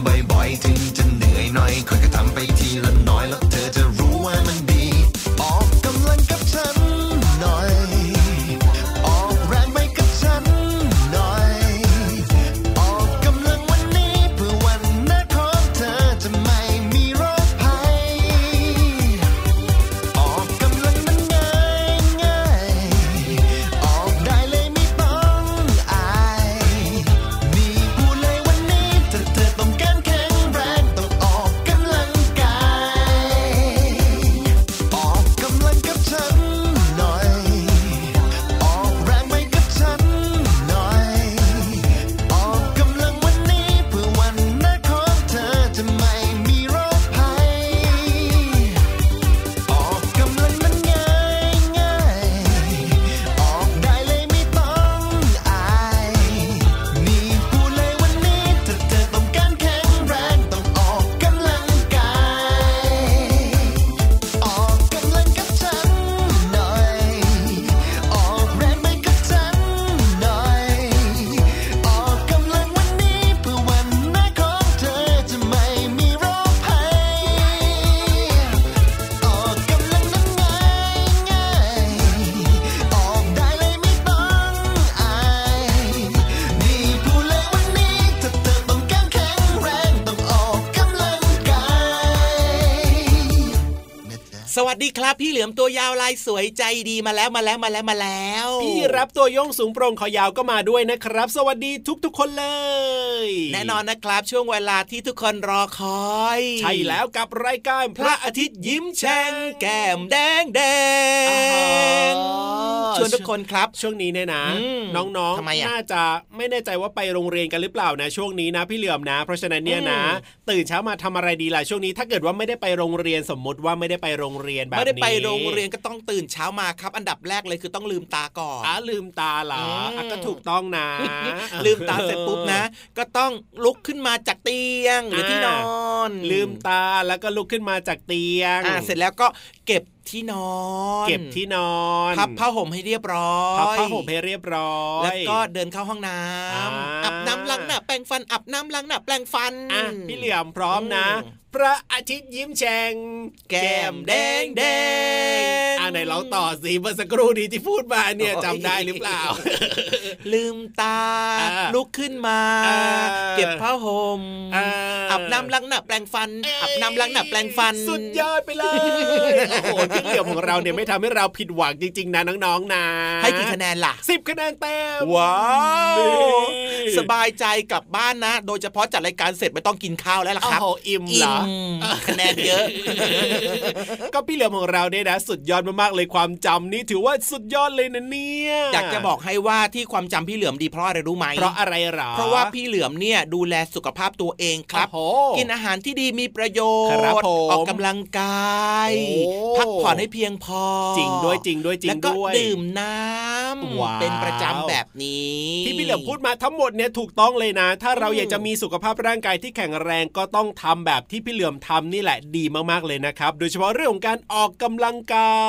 bye bye. ครับ พี่เหลือมตัวยาวลายสวยใจดีมาแล้วมาแล้วมาแล้วมาแล้ว พี่รับตัวโยงสูงโปร่งคอยาวก็มาด้วยนะครับ สวัสดีทุกๆคนเลย แน่นอนนะครับ ช่วงเวลาที่ทุกคนรอคอย ใช่แล้วกับรายการพระอาทิตย์ยิ้มแฉ่งแก้มแดงแดงชวนทุกคนครับ ช่วงนี้เนี่ยนะอืมน้องทำไมอะน่าจะไม่แน่ใจว่าไปโรงเรียนกันหรือเปล่านะ ช่วงนี้นะ พี่เหลือมนะ เพราะฉะนั้นเนี่ยนะอืมตื่นเช้ามาทำอะไรดีล่ะช่วงนี้ ถ้าเกิดว่าไม่ได้ไปโรงเรียนสมมติว่าไม่ได้ไปโรงเรียนแบบนี้ไม่ได้ไปโรงเรียนก็ต้องตื่นเช้ามาครับ อันดับแรกเลยคือต้องลืมตาก่อนอะลืมตาเหรออืมอะก็ถูกต้องนะ ลืมตาเสร็จปุ๊บนะ ก็ต้องลุกขึ้นมาจากเตียงหรือที่นอน ลืมตาแล้วก็ลุกขึ้นมาจากเตียงอ่าเสร็จแล้วก็เก็บที่นอน เก็บที่นอนพับผ้าห่มให้เรียบร้อยพับผ้าห่มให้เรียบร้อยแล้วก็เดินเข้าห้องน้อ่าำอาบน้ำล้างหน้าแปรงฟันอาบน้ำล้างหน้าแปรงฟันอะพี่เหลี่ยมพร้อมนะอืมพระอาทิตย์ยิ้มแฉ่งแก้มแดงแดง อะไหนเราต่อสิเมื่อสักครู่นี้ที่พูดมาเนี่ยจำได้หรือเปล่า ลืมตาอ่าลุกขึ้นมาอ่าเก็บผ้าห่มอ่าอาบน้ำล้างหน้าแปรงฟันอาบน้ำล้างหน้าแปรงฟัน สุดยอดไปเลยโอ้โหพี่เหลี่ยมของเราเนี่ยไม่ทำให้เราผิดหวังจริงๆนะน้องๆนะให้กี่คะแนนล่ะสิบคะแนนเต็มว้าวนี่สบายใจกลับบ้านนะ โดยเฉพาะจัดรายการเสร็จไม่ต้องกินข้าวแล้วล่ะโอ้ครับโหอิ่มเหอิ่รอมคะแนนเยอะ ก็พี่เหลือมของเราเนี่ยนะ สุดยอดมากๆเลยความจำนี่ถือว่าสุดยอดเลยนะเนี่ยอยากจะบอกให้ว่าที่ความจำพี่เหลือมดีเพราะอะไรรู้ไหมเพราะอะไรหรอเพราะว่าพี่เหลือมเนี่ยดูแลสุขภาพตัวเองครับโอ้โหกินอาหารที่ดีมีประโยชน์ครับผมออกกำลังกายโอ้พักผ่อนให้เพียงพอ จริงด้วยจริงด้วยจริแล้วงก็ด้วยดื่มน้ำว้าวเป็นประจำแบบนี้ที่พี่ เหลือมพูดมาทั้งหมดเนี่ยถูกต้องเลยนะ ถ้าเราอืมอยากจะมีสุขภาพร่างกายที่แข็งแรงก็ต้องทำแบบที่พี่เหลือมทำนี่แหละดีมากๆเลยนะครับ โดยเฉพาะเรื่องของการออกกำลังกา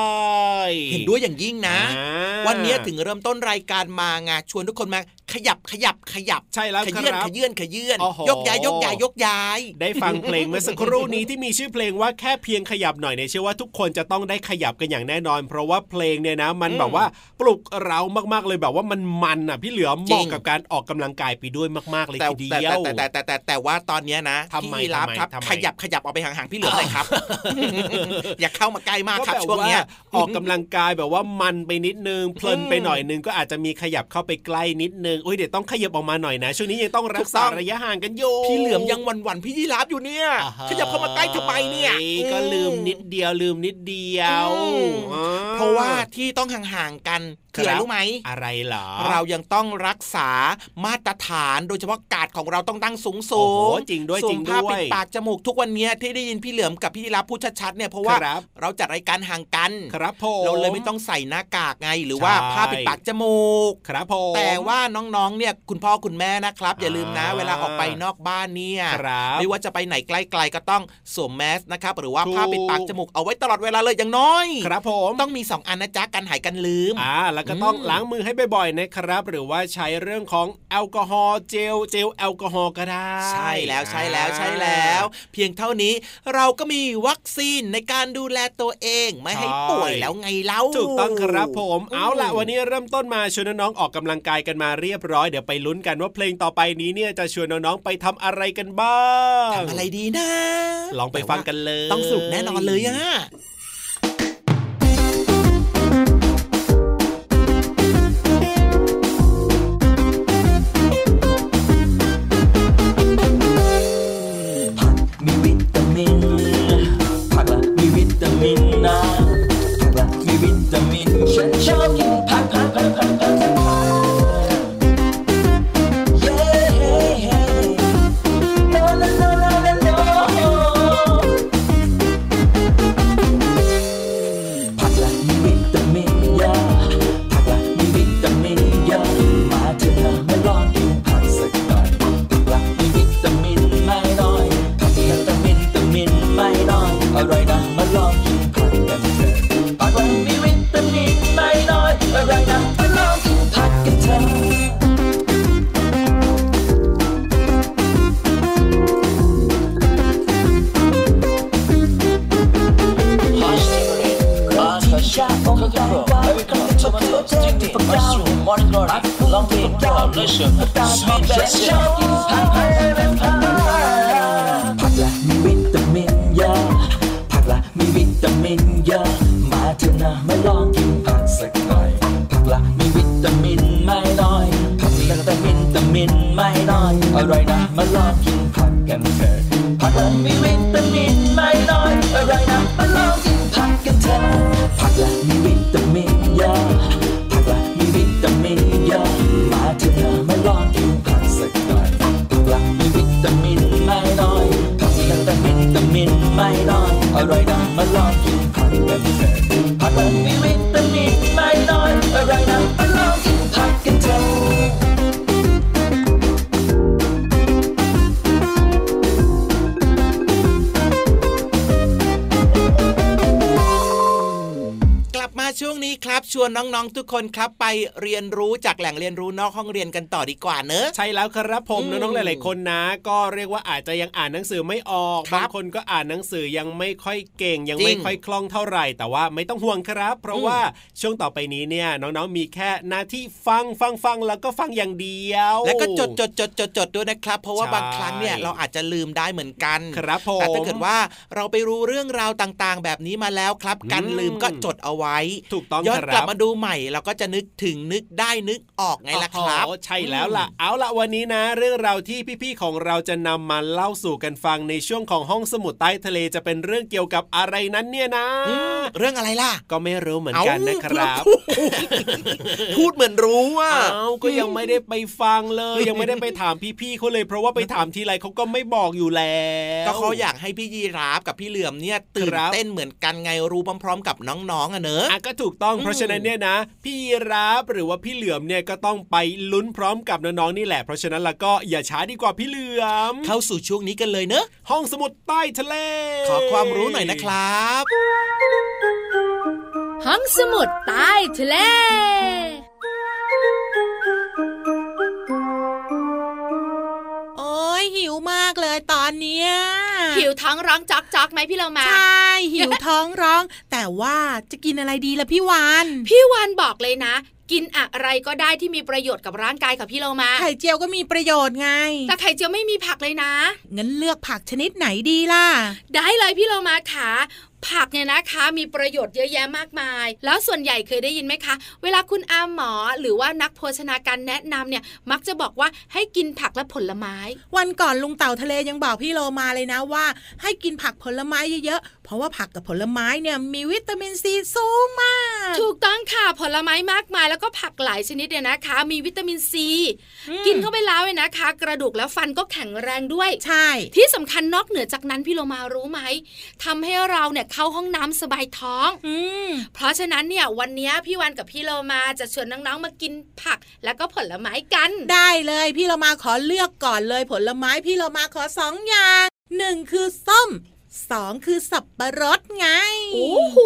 ย เห็นด้วยอย่างยิ่งนะอ่าวันนี้ถึงเริ่มต้นรายการมาไงชวนทุกคนมาขยับขยับขยับใช่แล้วขคยื่นรับขยื่นขยื่นโอ้โหยกย้ายยกย้ายยกย้าย ได้ฟังเพลงเมื่อสักครู่นี้ที่มีชื่อเพลงว่าแค่เพียงขยับหน่อยเนี่ยเชื่อว่าทุกคนจะต้องได้ขยับกันอย่างแน่นอน เพราะว่าเพลงเนี่ยนะ มันอืมแบบว่าปลุกเรามากๆเลยแบบว่ามันมันอะพี่เหลือมจริเหงมาะกับการออกกำลังกายไปด้วยมาก ๆ เลยแต่ทีแต่เดียวแต่แต่แต่แต่แต่ว่าตอนเนี้ยนะทำไมพี่รับทำไมครับทำไมขยับขยับออกไปห่างๆพี่เหลือมเลยครับ อย่าเข้ามาใกล้มากครับก็แบบช่วงเนี้ยาออกกำลังกายแบบว่ามันไปนิดนึงเพลินไปหน่อยนึงก็อาจจะมีขยับเข้าไปใกล้นิดนึงอุ้ยเดี๋ยวต้องขยับออกมาหน่อยนะช่วงนี้ยังต้องรักษาระยะห่างกันอยู่พี่เหลือมยังวันวันๆพี่ยีราฟอยู่เนี่ยอ่าฮะขยับเข้ามาใกล้ทำไมเนี่ยก็ลืมนิดเดียวลืมนิดเดียวอืมอ๋อเพราะว่าที่ต้องห่างๆกันคืออะไรครับรู้ไหมอะไรเหรอเรายังต้องรักษามาตรฐาน โดยเฉพาะกาดของเราต้องตั้งสูงโอ้สูโหงจริงด้วยส่จวรินงผ้าด้วปิยดปากจมูกทุกวันเนี้ยที่ได้ยินพี่เหลือมกับพี่รับพูดชัดๆเนี่ยเพราะว่าครับเราจัดรายการห่างกันครับผมเราเลยไม่ต้องใส่หน้ากากไงหรือว่าใช่ผ้าปิดปากจมูกครับผมแต่ว่าน้องๆเนี่ยคุณพ่อคุณแม่นะครับ อย่าลืมนะอ่าเวลาออกไปนอกบ้านเนี่ยครับไม่ว่าจะไปไหนใกล้ๆก็ต้องสวมแมสนะครับหรือว่าถูกผ้าปิดปากจมูกเอาไว้ตลอดเวลาเลยอย่างน้อย ครับผมต้องมีสองอันนะจ๊ะกันหายกันลืมอ่าแล้วก็ต้องอืมล้างมือให้บ่อยๆนะครับ หรือว่าใช้เรื่องของแอลกอฮอล์เจลเจลแอลกอฮอล์ก็ได้ ใช่แล้วใช่แล้วใช่แล้ว เพียงเท่านี้เราก็มีวัคซีนในการดูแลตัวเองไม่ให้ป่วยแล้วไงเล่าถูกต้องครับผมอืมเอาล่ะวันนี้เริ่มต้นมาชวนน้องๆออกกำลังกายกันมาเรียบร้อยเดี๋ยวไปลุ้นกันว่าเพลงต่อไปนี้เนี่ยจะชวนน้องๆไปทำอะไรกันบ้างทำอะไรดีนะ ลองไปฟังกันเลย ต้องสนุกแน่นอนเลยอะ วนน้องๆทุกคนครับไปเรียนรู้จากแหล่งเรียนรู้นอกห้องเรียนกันต่อดีกว่าเนอะใช่แล้วครับผมอืมน้องๆหลายๆคนนะ ก็เรียกว่าอาจจะยังอ่านหนังสือไม่ออกครับบางคนก็อ่านหนังสือยังไม่ค่อยเก่งยังจริงไม่ค่อยคล่องเท่าไหร่ แต่ว่าไม่ต้องห่วงครับ เพราะอืมว่าช่วงต่อไปนี้เนี่ยน้องๆมีแค่หน้าที่ฟังฟังฟังแล้วก็ฟังอย่างเดียว แล้วก็จดจดจดจดจดด้วยนะครับ เพราะว่าใช่บางครั้งเนี่ยเราอาจจะลืมได้เหมือนกันครับผมแต่ถ้าเกิดว่าเราไปรู้เรื่องราวต่างๆ แบบนี้มาแล้วครับการอืมลืมก็จดเอาไว้ถูกต้องย้อนคกลัรับบมาดูใหม่เราก็จะนึกถึงนึกได้นึกออกไงล่ะครับโอ้โหใช่แล้วล่ะ เอาล่ะวันนี้นะ เรื่องราวที่พี่ๆของเราจะนำมาเล่าสู่กันฟังในช่วงของห้องสมุดใต้ทะเลจะเป็นเรื่องเกี่ยวกับอะไรนั้นเนี่ยนะอืมเรื่องอะไรล่ะ ก็ไม่รู้เหมือนกันนะครับ พูดเหมือนรู้ว่าอ้าวก็ยังไม่ได้ไปฟังเลย ยังไม่ได้ไปถามพี่ๆเขาเลยเพราะว่าไปถามทีไรเขาก็ไม่บอกอยู่แล้ว ก็เขาอยากให้พี่ยีราฟกับพี่เหลือมเนี่ยตื่นครับเต้นเหมือนกันไงรู้พร้อม ๆ กับน้องๆอะเนอะอะก็ถูกต้องอืมเพราะฉะนั้นเนี่ยนะ พี่รับหรือว่าพี่เหลือมเนี่ยก็ต้องไปลุ้นพร้อมกับน้องๆนี่แหละ เพราะฉะนั้นแล้วก็อย่าช้าดีกว่าพี่เหลือม เข้าสู่ช่วงนี้กันเลยเนอะห้องสมุดใต้ทะเล ขอความรู้หน่อยนะครับ ห้องสมุดใต้ทะเลโอ้ยหิวมากเลยตอนเนี้ย หิวท้องร้องจอกจอกไหมพี่เรามาใช่หิวท้องร้อง แต่ว่าจะกินอะไรดีล่ะพี่วานพี่วานบอกเลยนะกินอะไรก็ได้ที่มีประโยชน์กับร่างกายกับพี่เรามา ไข่เจียวก็มีประโยชน์ไง แต่ไข่เจียวไม่มีผักเลยนะ งั้นเลือกผักชนิดไหนดีล่ะ ได้เลยพี่เรามาขา ผักเนี่ยนะคะมีประโยชน์เยอะแยะมากมาย แล้วส่วนใหญ่เคยได้ยินไหมคะ เวลาคุณอาหมอหรือว่านักโภชนาการแนะนำเนี่ยมักจะบอกว่าให้กินผักและผลไม้ วันก่อนลุงเต่าทะเลยังบอกพี่โลมาเลยนะว่า ให้กินผักผลไม้เยอะๆเพราะว่าผักกับผลไม้เนี่ยมีวิตามินซีสูงมาก ถูกต้องค่ะผลไม้มากมาย แล้วก็ผักหลายชนิดเนี่ยนะคะ มีวิตามินซีอืมกินเข้าไปแล้วเนี่ยนะคะ กระดูกและฟันก็แข็งแรงด้วย ใช่ ที่สำคัญนอกเหนือจากนั้นพี่โลมารู้ไหมทำให้เราเนี่ยเข้าห้องน้ำสบายท้องอืมเพราะฉะนั้นเนี่ยวันนี้พี่วันกับพี่โลมาจะชวนน้องๆมากินผักแล้วก็ผลไม้กัน ได้เลยพี่เรามาขอเลือกก่อนเลยผลไม้พี่เรามาขอสองอย่างหนึ่งคือส้มสองคือสับปะรดไง โอ้โห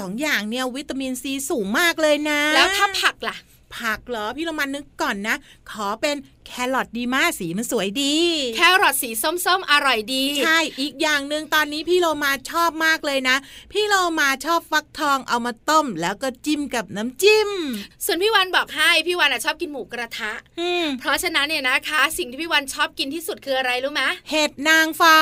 สองอย่างเนี่ยวิตามินซีสูงมากเลยนะ แล้วถ้าผักล่ะ ผักเหรอ พี่เรามานึกก่อนนะ ขอเป็น แครอทดีมากสีมันสวยดี แครอทสีส้มๆอร่อยดี ใช่ อีกอย่างหนึ่งตอนนี้พี่โลมาชอบมากเลยนะ พี่โลมาชอบฟักทองเอามาต้ม แล้วก็จิ้มกับน้ำจิ้ม ส่วนพี่วันบอกให้พี่วันอะชอบกินหมูกระทะอืมเพราะฉะนั้นเนี่ยนะคะ สิ่งที่พี่วันชอบกินที่สุดคืออะไรรู้ไหมเห็ดนางฟ้า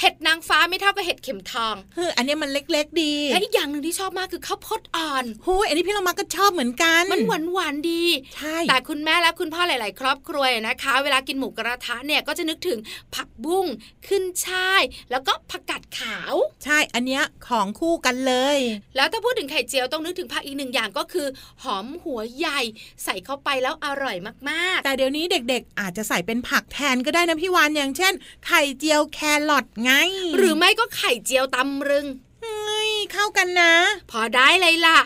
เห็ดนางฟ้าไม่เท่ากับเห็ดเข็มทองเฮ้ยอันนี้มันเล็กๆดีและอีกอย่างหนึ่งที่ชอบมากคือข้าวโพดอ่อนหูยอันนี้พี่โลมาก็ชอบเหมือนกัน มันหวานหวานๆดีใช่แต่คุณแม่และคุณพ่อหลาย ๆ ครอบครัวนะคะ เวลากินหมูกระทะเนี่ยก็จะนึกถึงผักบุ้งขึ้นช่ายแล้วก็ผักกาดขาว ใช่อันเนี้ยของคู่กันเลย แล้วถ้าพูดถึงไข่เจียวต้องนึกถึงผักอีกหนึ่งอย่างก็คือ หอมหัวใหญ่ใส่เข้าไปแล้วอร่อยมากแต่เดี๋ยวนี้เด็กๆ อาจจะใส่เป็นผักแทนก็ได้นะพี่วานอย่างเช่น ไข่เจียวแครอทไงๆหรือไม่ก็ไข่เจียวตำรึงเฮ้ยเข้ากันนะ พอได้เลยล่ะ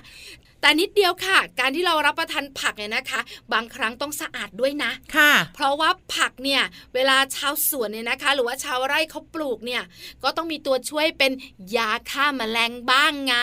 แต่นิดเดียวค่ะ การที่เรารับประทานผักเนี่ยนะคะ บางครั้งต้องสะอาดด้วยนะค่ะ เพราะว่าผักเนี่ยเวลาชาวสวนเนี่ยนะคะ หรือว่าชาวไร่เขาปลูกเนี่ยก็ต้องมีตัวช่วยเป็นยาฆ่าแมลงบ้างไง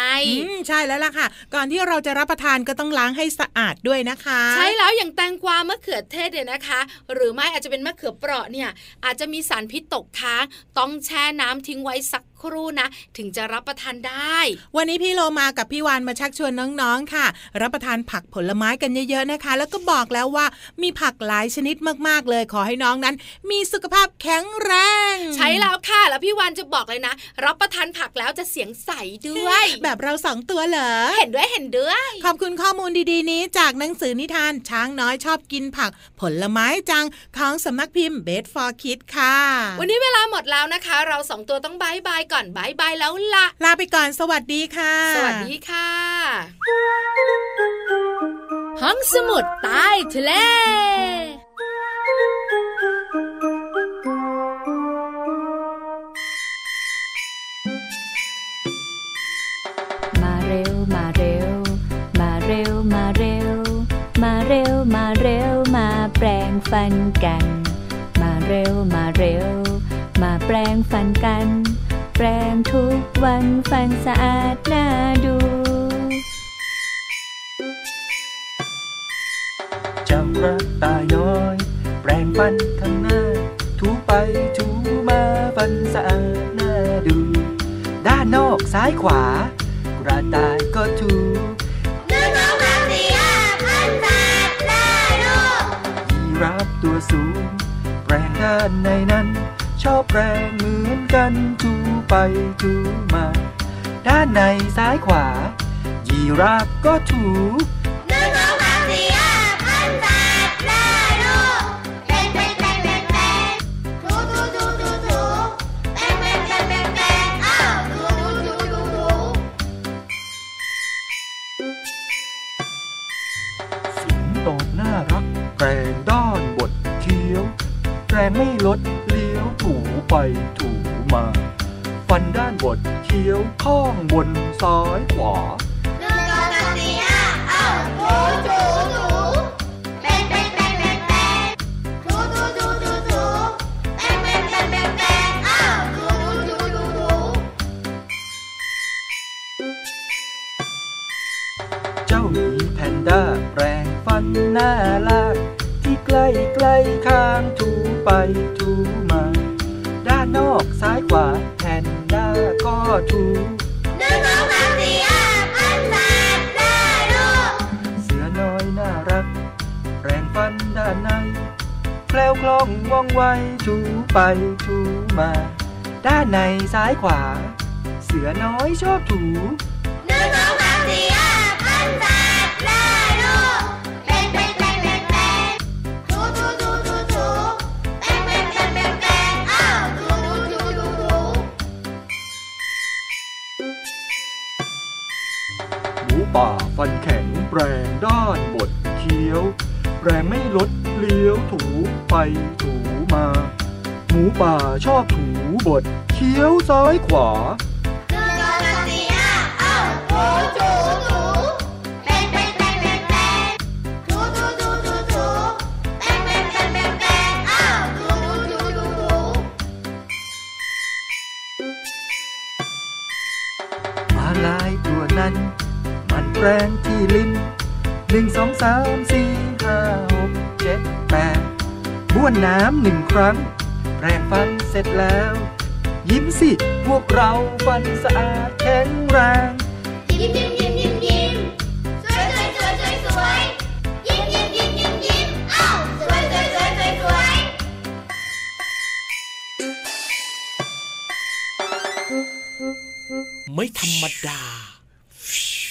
อืมใช่แล้วล่ะค่ะ ก่อนที่เราจะรับประทานก็ต้องล้างให้สะอาดด้วยนะคะ ใช่แล้วอย่างแตงกวามะเขือเทศเนี่ยนะคะ หรือไม่อาจจะเป็นมะเขือเปราะเนี่ยอาจจะมีสารพิษตกค้างต้องแช่น้ำทิ้งไว้สักครู่นะ ถึงจะรับประทานได้ วันนี้พี่โลมากับพี่วานมาชักชวนน้องๆค่ะ รับประทานผักผลไม้กันเยอะๆนะคะ แล้วก็บอกแล้วว่ามีผักหลายชนิดมากๆเลย ขอให้น้องนั้น มีสุขภาพแข็งแรง ใช่แล้วค่ะ แล้วพี่วานจะบอกเลยนะ รับประทานผักแล้วจะเสียงใสด้วย แบบเราสองตัวเหรอเห็นด้วยเห็นด้วย ขอบคุณข้อมูลดีๆ นี้จากหนังสือนิทานช้างน้อยชอบกินผัก ผลไม้จังของสำนักพิมพ์ Best for Kids ค่ะ วันนี้เวลาหมดแล้วนะคะ เราสองตัวต้อง bye bye ก่อน bye bye แล้วละลาไปก่อนสวัสดีค่ะ สวัสดีค่ะ ห้องสมุดใต้ทะเลมาเร็วมาเร็วมาเร็วมาเร็วมาเร็วมาเร็วมาแปลงฟันกัน มาเร็วมาเร็ว มาแปลงฟันกัน แปลงทุกวันฟันสะอาดน่าดูเจ้ากตาย้อย แปรงฟันข้างหน้า ถูไปถูมาฟันสะอาดน่าดู ด้านนอกซ้ายขวากระต่ายก็ถูหนึ่งสองสามสี่ห้าพันแปดได้ลูยีราฟตัวสูง แปรงด้านในนั้น ชอบแปรงเหมือนกันจูไปจูมา ด้านในซ้ายขวา ยีราฟก็ถู ไปถูมา ฟันด้านบดเคี้ยวข้างบนซ้ายขวาหนึ่งสองสามสี่ห้าอ้าถูถูถูเป็นเป็นเป็นเป็นเป็นถูถูถูถูถูเป็นเป็นเป็นเป็นเป็นอ้าถูถูถูถูเจ้าหมีแพนด้าแปรงฟันหน้าลากที่ใกล้ใกล้ข้างถูไปถูาก็ถูหนึ่งสองสามสี่ห้าพันแปดได้ลูกเสือน้อยน่ารักแปรงฟันด้านในแคล้วคล่องว่องไวถูไปถูมา ด้านในซ้ายขวา เสือน้อยชอบถูหนึ่งสอง ป่าฟันแข็งแปรงด้านบดเคี้ยวแปรงไม่ลดเลี้ยวถูไปถูมา หมูป่าชอบถูบดเคี้ยวซ้ายขวา หนึ่งสองสามสี่ห้าหกเจ็ดแปดบ้วนน้ำหนึ่งครั้ง แปรงฟันเสร็จแล้ว ยิ้มสิ พวกเราฟันสะอาดแข็งแรง ยิ้มยิ้มยิ้มยิ้มยิ้มสวยสวยสวยสวยสวยยิ้มยิ้มยิ้มยิ้มยิ้มอ้าวสวยสวยสวยสวยสวยไม่ธรรมดา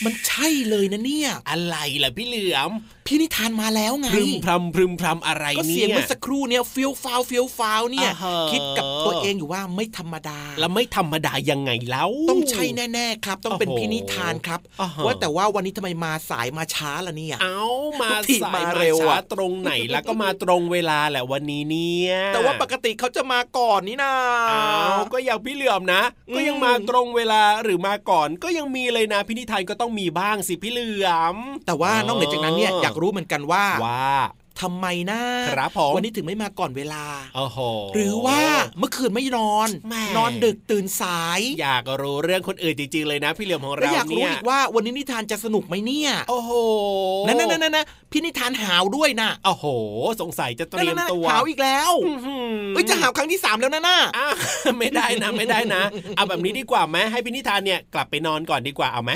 มันใช่เลยนะเนี่ย อะไรล่ะพี่เหลือม พี่นิทานมาแล้วไงพรึมพรำพรึมพรำอะไรก็เนี่เสียงยเมื่อสักครู่เนี่ยเฟี้ยวฟ้าวเฟี้ยวฟ้าวเนี่ยอ่าฮะคิดกับตัวเองอยู่ว่าไม่ธรรมดา แล้วไม่ธรรมดายังไงแล้วต้องใช่แน่ๆครับ ต้องเป็นโอ้โหพี่นิทานครับอ่าฮะว่าแต่ว่าวันนี้ทำไมมาสายมาช้าล่ะเนี่ยเอามาทุกทีสายมามาเร็วช้าอะตรงไหนแล้วก็มาตรงเวลาแหละวันนี้เนี่ยแต่ว่าปกติเขาจะมาก่อนนี่นาอ้าวก็อย่างพี่เหลือมนะอืมก็ยังมาตรงเวลาหรือมาก่อนก็ยังมีเลยนะพี่นิทานก็ต้องมีบ้างสิพี่เหลือม แต่ว่านอกเหนือจากนั้นเนี่ยอยากรู้เหมือนกันว่าว่า ทำไมนะครับผมวันนี้ถึงไม่มาก่อนเวลาโอ้โหหรือว่าเมื่อคืนไม่นอนแหม่นอนดึกตื่นสาย อยากรู้เรื่องคนอื่นจริงๆเลยนะ พี่เหลี่ยมของแล้วเราอยากรู้เนี่ยอีกว่าวันนี้นิทานจะสนุกไหมเนี่ย โอ้โหนั่นนั่นนั่นนะพี่นิทานหาวด้วยนะโอ้โห สงสัยจะเตรียมนั่นๆๆตัวหาวอีกแล้วอื้อหือเอ้ยจะหาวครั้งที่สามแล้วนะน่าอะไม่ได้นะไม่ได้นะเอาแบบนี้ดีกว่าไหมให้พี่นิทานเนี่ยกลับไปนอนก่อนดีกว่าเอาไหม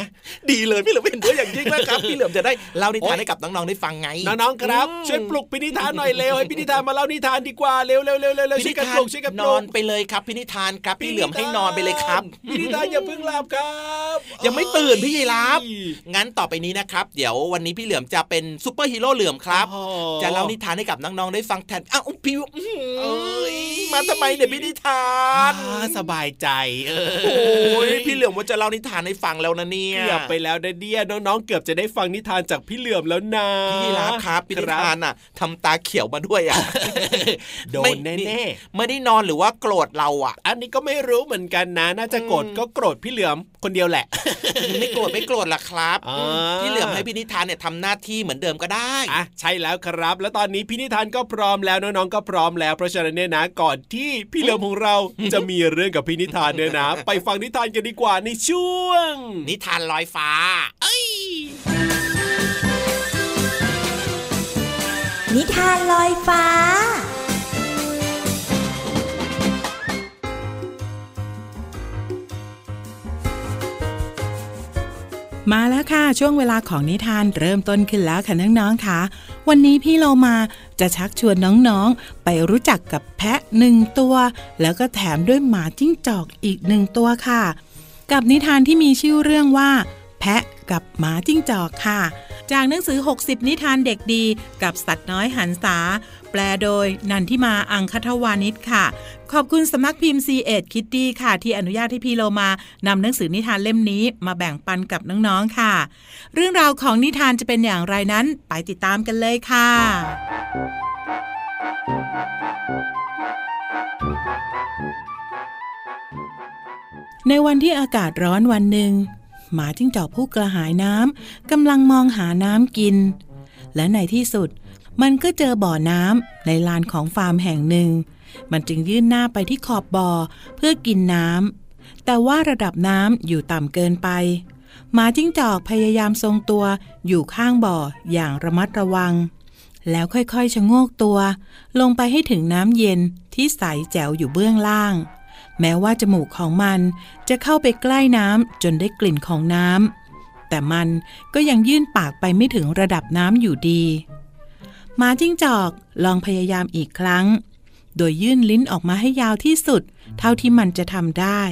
ดีเลยพี่เหลือมเห็นด้วยอย่างยิ่งนะครับพี่เหลือมจะได้เล่านิทานโอ๊ยให้กับน้องๆได้ฟังไงน้องๆครับอืมช่วยปลุกพี่นิทานหน่อยเร็วให้พี่นิทานมาเล่านิทานดีกว่าเร็วเร็วเร็วเร็วเร็วพี่ช่นิวยกันทาปนลุกช่วยกันปนลุอกนไปเลยครับพี่นิทานครับพี่เหลือมให้นอนไปเลยครับพี่นิทานอย่าเพิ่งหลับครับยังไม่ตื่นพี่ยีราฟงั้นต่อไปนี้นะครับ เดี๋ยววันนี้พี่เหลือมจะเป็นซูเปอร์ฮีโร่เหลือมครับโอ้โหจะเล่านิทานให้กับน้องๆได้ฟังแทนอ้าวพี่อื้อหือเอ้ยมาทำไมเนี่ยพี่นิทานอ่าสบายใจเออโอ้ยพี่เหลือมว่าจะเล่านิทานให้ฟังแล้วนะเนี่ยเกือบไปแล้วนะเนี่ยน้องๆเกือบจะได้ฟังนิทานจากพี่เหลือมแล้วนะพี่ยีราฟครับพี่นิทานอะทำตาเขียวมาด้วยอะโดไม่นแน่ไม่ได้นอนหรือว่าโกรธเราอะๆอันนี้ก็ไม่รู้เหมือนกันนะ น่าจะโกรธอืมก็โกรธพี่เหลือมคนเดียวแหละ ไม่โกรธไม่โกรธล่ะครับอ่าพี่เหลือมให้พี่นิทานเนี่ยทำหน้าที่เหมือนเดิมก็ได้อะใช่แล้วครับ แล้วตอนนี้พี่นิทานก็พร้อมแล้วน้องๆก็พร้อมแล้วเพราะฉะนั้นเนี่ยนะก่อนที่พี่เหลือมของเราจะมีเรื่องกับพี่นิทานเนี่ยนะ ไปฟังนิทานกันดีกว่าในช่วง นิทานลอยฟ้า เอ้ย นิทานลอยฟ้า มาแล้วค่ะ ช่วงเวลาของนิทานเริ่มต้นขึ้นแล้วค่ะน้องๆค่ะ วันนี้พี่เรามาจะชักชวนน้องๆ ไปรู้จักกับแพะหนึ่งตัว แล้วก็แถมด้วยหมาจิ้งจอกอีกหนึ่งตัวค่ะ กับนิทานที่มีชื่อเรื่องว่า แพะ กับหมาจิ้งจอกค่ะ จากหนังสือ 60 นิทานเด็กดีกับสัตว์น้อยหันษา แปลโดยนันทิมาอังคทวานิชค่ะ ขอบคุณสำนักพิมพ์ C ีเอ็ดคิตตี้ค่ะ ที่อนุญาตให้พี่โลมานำหนังสือนิทานเล่มนี้มาแบ่งปันกับน้องๆค่ะ เรื่องราวของนิทานจะเป็นอย่างไรนั้นไปติดตามกันเลยค่ะในวันที่อากาศร้อนวันหนึ่ง หมาจิ้งจอกผู้กระหายน้ำกำลังมองหาน้ำกิน และในที่สุด มันก็เจอบ่อน้ำในลานของฟาร์มแห่งหนึ่ง มันจึงยื่นหน้าไปที่ขอบบ่อเพื่อกินน้ำแต่ว่าระดับน้ำอยู่ต่ำเกินไปหมาจิ้งจอกพยายามทรงตัวอยู่ข้างบ่ออย่างระมัดระวัง แล้วค่อยๆชะโงกตัว ลงไปให้ถึงน้ำเย็นที่ใสแจ๋วอยู่เบื้องล่าง แม้ว่าจมูกของมันจะเข้าไปใกล้น้ำจนได้กลิ่นของน้ำแต่มันก็ยังยื่นปากไปไม่ถึงระดับน้ำอยู่ดีหมาจิ้งจอกลองพยายามอีกครั้ง โดยยื่นลิ้นออกมาให้ยาวที่สุด เท่าที่มันจะทำได้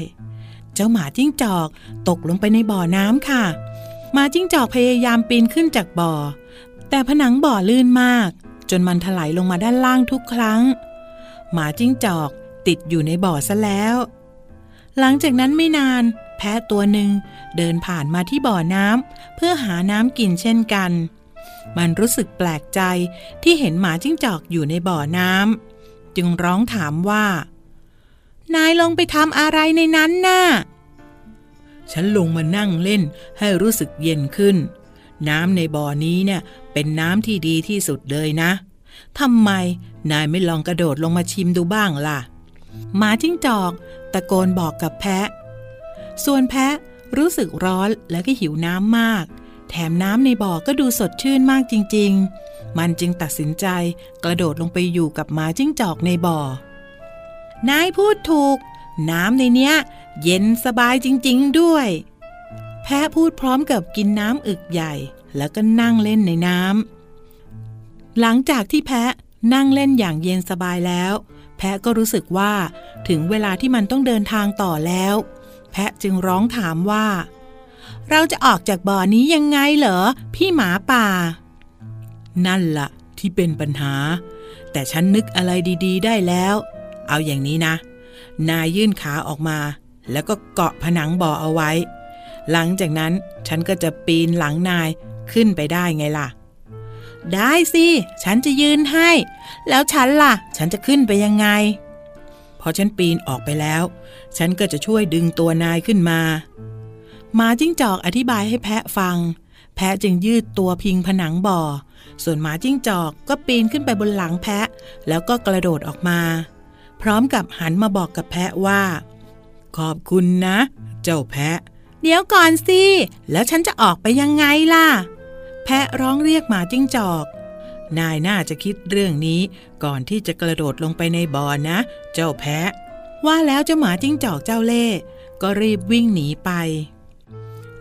เจ้าหมาจิ้งจอกตกลงไปในบ่อน้ำค่ะหมาจิ้งจอกพยายามปีนขึ้นจากบ่อ แต่ผนังบ่อลื่นมาก จนมันถลายลงมาด้านล่างทุกครั้ง หมาจิ้งจอก ติดอยู่ในบ่อซะแล้ว หลังจากนั้นไม่นาน แพะตัวหนึ่งเดินผ่านมาที่บ่อน้ำเพื่อหาน้ำกินเช่นกัน มันรู้สึกแปลกใจที่เห็นหมาจิ้งจอกอยู่ในบ่อน้ำจึงร้องถามว่า นายลงไปทำอะไรในนั้นน่ะฉันลงมานั่งเล่นให้รู้สึกเย็นขึ้น น้ำในบ่อนี้เนี่ยเป็นน้ำที่ดีที่สุดเลยนะทำไมนายไม่ลองกระโดดลงมาชิมดูบ้างล่ะ หมาจิ้งจอก ตะโกนบอกกับแพะ ส่วนแพะรู้สึกร้อนและก็หิวน้ำมาก แถมน้ำในบ่อก็ดูสดชื่นมากจริง ๆ มันจึงตัดสินใจกระโดดลงไปอยู่กับหมาจิ้งจอกในบ่อ นายพูดถูก น้ำในเนี้ย เย็นสบายจริง ๆ ด้วย แพะพูดพร้อมกับกินน้ำอึกใหญ่ แล้วก็นั่งเล่นในน้ำหลังจากที่แพะนั่งเล่นอย่างเย็นสบายแล้ว แพะก็รู้สึกว่า ถึงเวลาที่มันต้องเดินทางต่อแล้ว แพะจึงร้องถามว่า เราจะออกจากบ่อนี้ยังไงเหรอ พี่หมาป่า นั่นละ่ะ ที่เป็นปัญหา แต่ฉันนึกอะไรดี ๆ ได้แล้ว เอาอย่างนี้นะ นายยื่นขาออกมา แล้วก็เกาะผนังบ่อเอาไว้ หลังจากนั้นฉันก็จะปีนหลังนายขึ้นไปได้ไงล่ะ ได้สิ ฉันจะยืนให้ แล้วฉันล่ะ ฉันจะขึ้นไปยังไง พอฉันปีนออกไปแล้ว ฉันก็จะช่วยดึงตัวนายขึ้นมาหมาจิ้งจอกอธิบายให้แพะฟัง แพะจึงยืดตัวพิงผนังบ่อ ส่วนหมาจิ้งจอกก็ปีนขึ้นไปบนหลังแพะ แล้วก็กระโดดออกมา พร้อมกับหันมาบอกกับแพะว่า ขอบคุณนะ เจ้าแพะ เดี๋ยวก่อนสิ แล้วฉันจะออกไปยังไงล่ะ แพะร้องเรียกหมาจิ้งจอก นายน่าจะคิดเรื่องนี้ ก่อนที่จะกระโดดลงไปในบ่อนะ เจ้าแพะ ว่าแล้วเจ้าหมาจิ้งจอกเจ้าเล่ก็รีบวิ่งหนีไป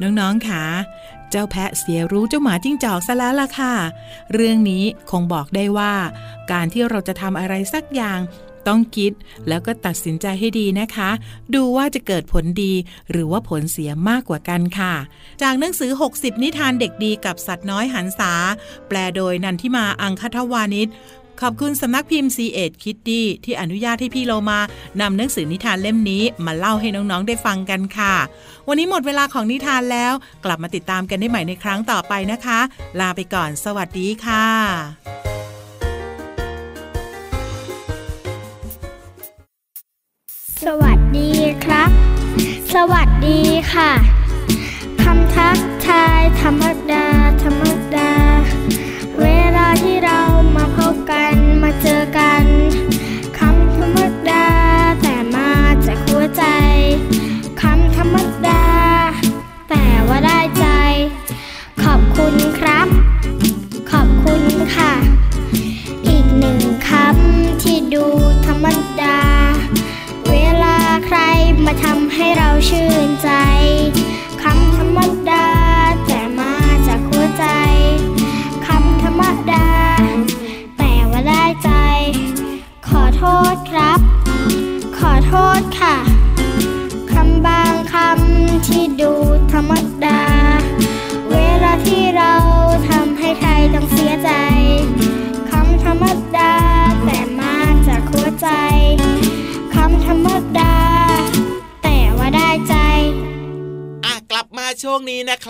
น้องๆค่ะเจ้าแพะเสียรู้เจ้าหมาจิ้งจอกซะแล้วล่ะค่ะ เรื่องนี้คงบอกได้ว่า การที่เราจะทำอะไรสักอย่าง ต้องคิดแล้วก็ตัดสินใจให้ดีนะคะ ดูว่าจะเกิดผลดีหรือว่าผลเสียมากกว่ากันค่ะ จากหนังสือ 60 นิทานเด็กดีกับสัตว์น้อยหันษา แปลโดยนันทิมาอังคทวานิชขอบคุณสำนักพิมพ์ c ีเอ็ดคิตตี้ที่อนุญาตให้พี่โลมานำหนังสือนิทานเล่มนี้มาเล่าให้น้องๆได้ฟังกันค่ะ วันนี้หมดเวลาของนิทานแล้ว กลับมาติดตามกันได้ใหม่ในครั้งต่อไปนะคะ ลาไปก่อน สวัสดีค่ะ สวัสดีครับ สวัสดีค่ะ คำทักทายธรรมดา ธรรมดา เวลาที่เรามาพบกันมาเจอกัน คำธรรมดา แต่มาจากหัวใจ คำธรรมดา แต่ว่าได้ใจ ขอบคุณ ให้เราชื่นใจ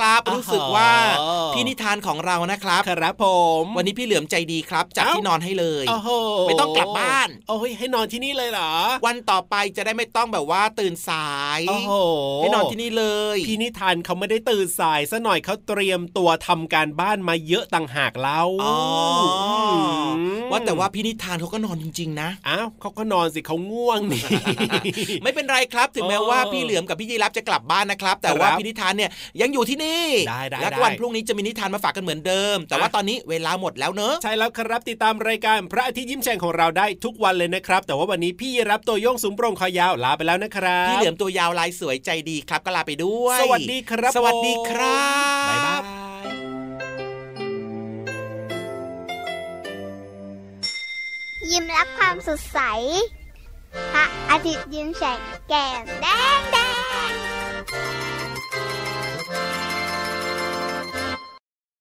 นี้นะครับอ๋อรู้สึกว่าพี่นิทานของเรานะครับครับผมวันนี้พี่เหลือมใจดีครับจัดเอ้าที่นอนให้เลยโอ้โหไม่ต้องกลับบ้าน โอ้ยให้นอนที่นี่เลยเหรอ วันต่อไปจะได้ไม่ต้องแบบว่าตื่นสายโอ้โหให้นอนที่นี่เลย พี่นิทานเขาไม่ได้ตื่นสายซะหน่อยเขาเตรียมตัวทำการบ้านมาเยอะต่างหากเล่าอ๋ออมว่าแต่ว่าพี่นิทานเขาก็นอนจริง ๆ นะอ้าวเขาก็นอนสิเขาง่วงนี่ไม่เป็นไรครับ ถึงแม้ว่าเออพี่เหลือมกับพี่ยีรับจะกลับบ้านนะครับ แต่ว่าครับพี่นิทานเนี่ยยังอยู่ที่นี่ได้ได้และได้วันพรุ่งนี้จะมีนิทานมาฝากกันเหมือนเดิม แต่ว่าอะตอนนี้เวลาหมดแล้วเนอะใช่แล้วครับติดตามรายการพระอาทิตย์ยิ้มแฉ่งของเราได้ทุกวันเลยนะครับ แต่ว่าวันนี้พี่รับตัวโยงสูงโปร่งคอยาวลาไปแล้วนะครับพี่เหลือมตัวยาวลายสวยใจดีครับก็ลาไปด้วย สวัสดีครับ สวัสดีครับบ๊ายบายยิ้มรับความสดใสพระอาทิตย์ยิ้มแฉกแก้มแดงแดง